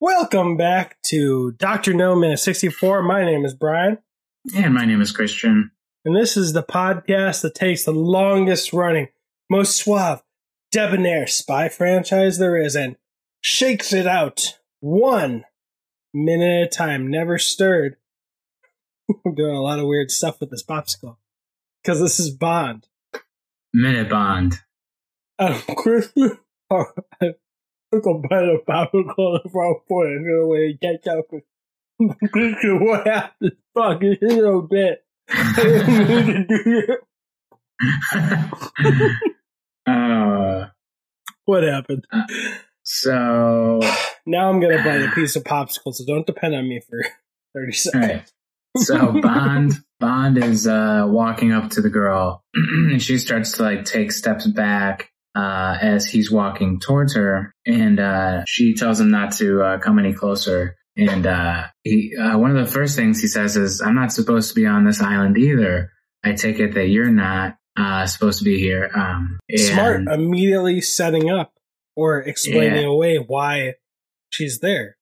Welcome back to Dr. No Minute 64. My name is Brian, And my name is Christian. and this is the podcast that takes the longest running, most suave, debonair spy franchise there is and shakes it out one minute at a time, never stirred. I'm doing a lot of weird stuff with this popsicle because this is Bond. Minute Bond. Um, popsicle the wrong point. I'm gonna wait and catch up Christian. What happened? Fuck, it's a little bit. To uh, What happened? so, Now I'm gonna bite a piece of popsicle, so don't depend on me for 30 seconds. right. So Bond, Bond is uh, walking up to the girl, and she starts to like take steps back uh, as he's walking towards her, and uh, she tells him not to uh, come any closer. And uh, he, uh, one of the first things he says is, "I'm not supposed to be on this island either. I take it that you're not uh, supposed to be here." Um, and- Smart, immediately setting up or explaining Yeah. away why she's there,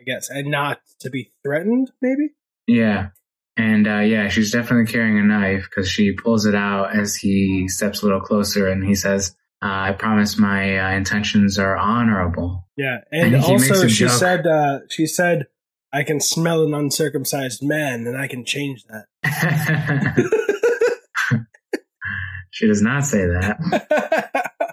I guess, and not to be threatened, maybe? Yeah. And uh, yeah, she's definitely carrying a knife because she pulls it out as he steps a little closer and he says, I promise my uh, intentions are honorable. Yeah, and And also she joke. said uh, she said I can smell an uncircumcised man, and I can change that. she does not say that.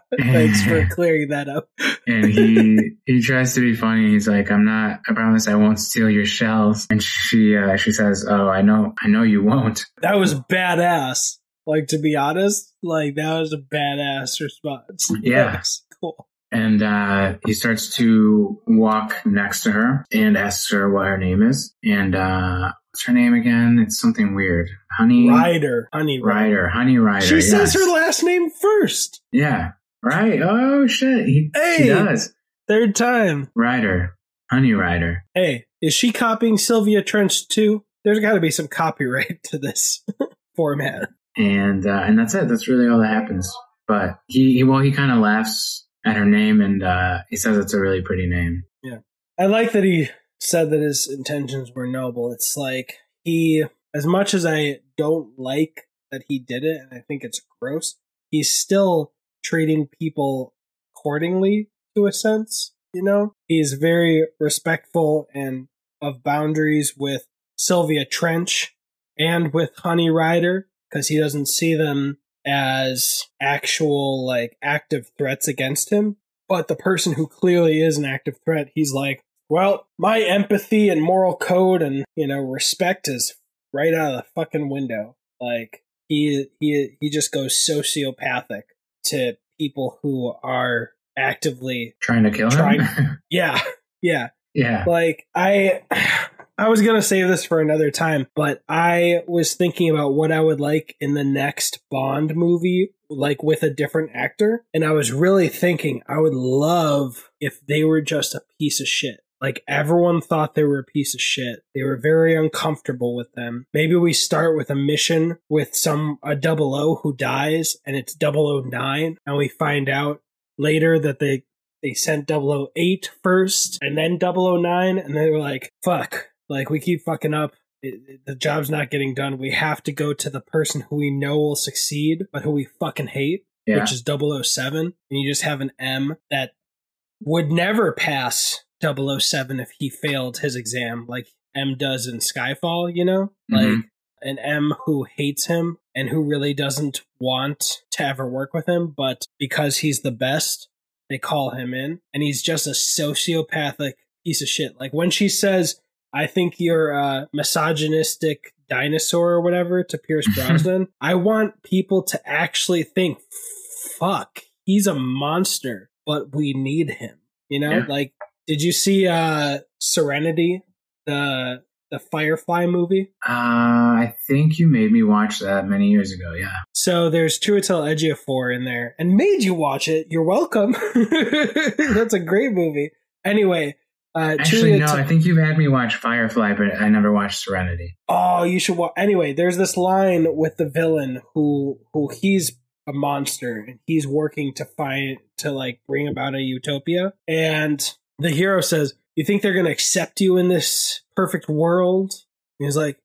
Thanks for clearing that up. And he he tries to be funny. He's like, I'm not, I promise I won't steal your shells. And she uh, she says, Oh, I know, I know you won't. That was badass. Like to be honest, like that was a badass response. Yeah. Yes, cool. And uh, he starts to walk next to her and asks her what her name is. And uh, what's her name again? It's something weird. Honey Ryder, honey Ryder. Honey Ryder. She says her last name first. Yeah. Right. Oh shit. He, Hey. She does. Third time. Ryder. Honey Ryder. Hey, is she copying Sylvia Trench too? There's got to be some copyright to this format. And uh, and that's it. That's really all that happens. But he, he well he kind of laughs at her name and uh, he says it's a really pretty name. Yeah, I like that he said that his intentions were noble. It's like he, as much as I don't like that he did it, and I think it's gross, he's still treating people accordingly to a sense. You know, he's very respectful and of boundaries with Sylvia Trench and with Honey Ryder because he doesn't see them as actual like active threats against him but the person who clearly is an active threat, he's like, well, my empathy and moral code and, you know, respect is right out of the fucking window. Like, he, he, he just goes sociopathic to people who are actively, Trying to kill Trying- him. yeah, yeah. yeah. Like, I, I was gonna save this for another time, but I was thinking about what I would like in the next Bond movie, like with a different actor. And I was really thinking I would love if they were just a piece of shit. Like everyone thought they were a piece of shit. They were very uncomfortable with them. Maybe we start with a mission with some a double O who dies and it's 009 and we find out later that they they sent 008 first and then 009 and they were like fuck like we keep fucking up. It, it- the job's not getting done. We have to go to the person who we know will succeed but who we fucking hate Yeah. which is 007 and you just have an m that would never pass 007 if he failed his exam like m does in skyfall you know? Like Mhm. an m who hates him and who really doesn't want to ever work with him but because he's the best they call him in. And he's just a sociopathic piece of shit. Like when she says i think you're a misogynistic dinosaur or whatever to pierce brosnan i want people to actually think fuck he's a monster but we need him you know Yeah. like did you see uh serenity the the firefly movie Uh, I think you made me watch that many years ago. Yeah. so there's Chiwetel Ejiofor in there, and made you watch it. You're welcome. That's a great movie. Anyway, uh, Actually, no. Chiwetel- I think you've had me watch Firefly, but I never watched Serenity. oh, you should watch. Anyway, there's this line with the villain who who he's a monster and he's working to find to like bring about a utopia, and the hero says, You think they're going to accept you in this perfect world? And he's like,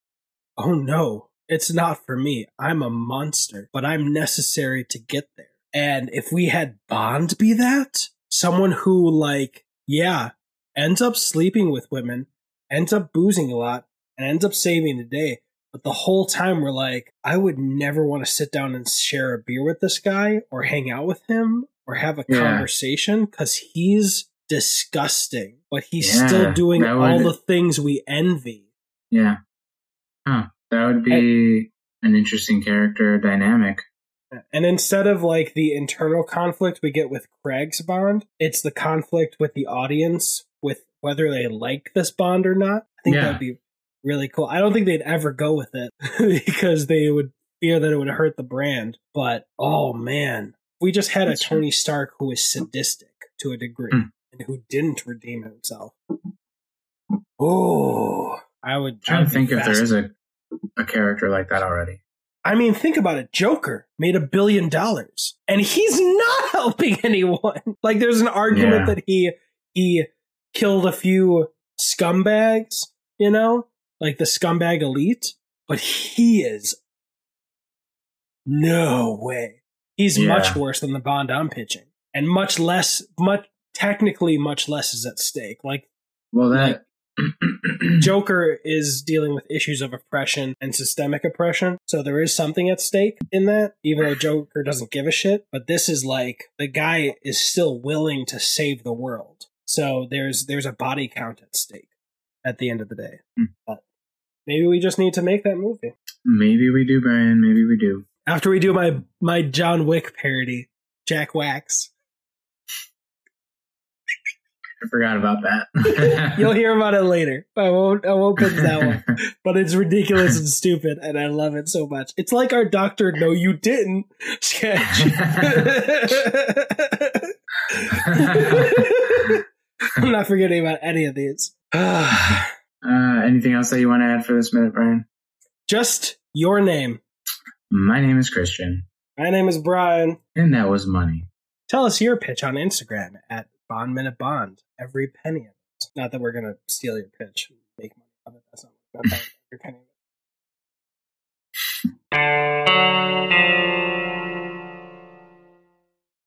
Oh no, it's not for me. I'm a monster, but I'm necessary to get there. And if we had Bond be that, someone who, like, yeah, ends up sleeping with women, ends up boozing a lot, and ends up saving the day. But the whole time we're like, I would never want to sit down and share a beer with this guy or hang out with him or have a Yeah. conversation because he's disgusting, but he's Yeah, still doing that all the things we envy. Yeah. Huh. That would be an interesting character dynamic. And instead of like the internal conflict we get with Craig's Bond, it's the conflict with the audience whether they like this Bond or not. I think Yeah. that'd be really cool. I don't think they'd ever go with it because they would fear that it would hurt the brand. But oh man, we just had a That's true. Tony Stark who is sadistic to a degree Hmm. and who didn't redeem himself. Oh, I would I'm trying to think if there is a, a character like that already. I mean, think about it. Joker made a billion dollars, and he's not helping anyone. Like, there's an argument Yeah. that he he killed a few scumbags, you know, like the scumbag elite, but he is no way. He's Yeah. much worse than the Bond I'm pitching, and much less, much technically, much less is at stake. Like Well, that. Joker is dealing with issues of oppression and systemic oppression. So there is something at stake in that, even though Joker doesn't give a shit. But this is like the guy is still willing to save the world. So there's there's a body count at stake at the end of the day. Hmm. But maybe we just need to make that movie. Maybe we do, Brian. Maybe we do. After we do my my John Wick parody, Jack Wax. I forgot about that. You'll hear about it later. I won't I won't pitch that one. but it's ridiculous and stupid, and I love it so much. It's like our Doctor No You Didn't sketch. I'm not forgetting about any of these. uh, anything else that you want to add for this minute, Brian? Just your name. My name is Christian, My name is Brian. and that was money. Tell us your pitch on Instagram at Bond Minute Bond. Every penny of it. Not that we're gonna steal your pitch and make money of it. That's not every penny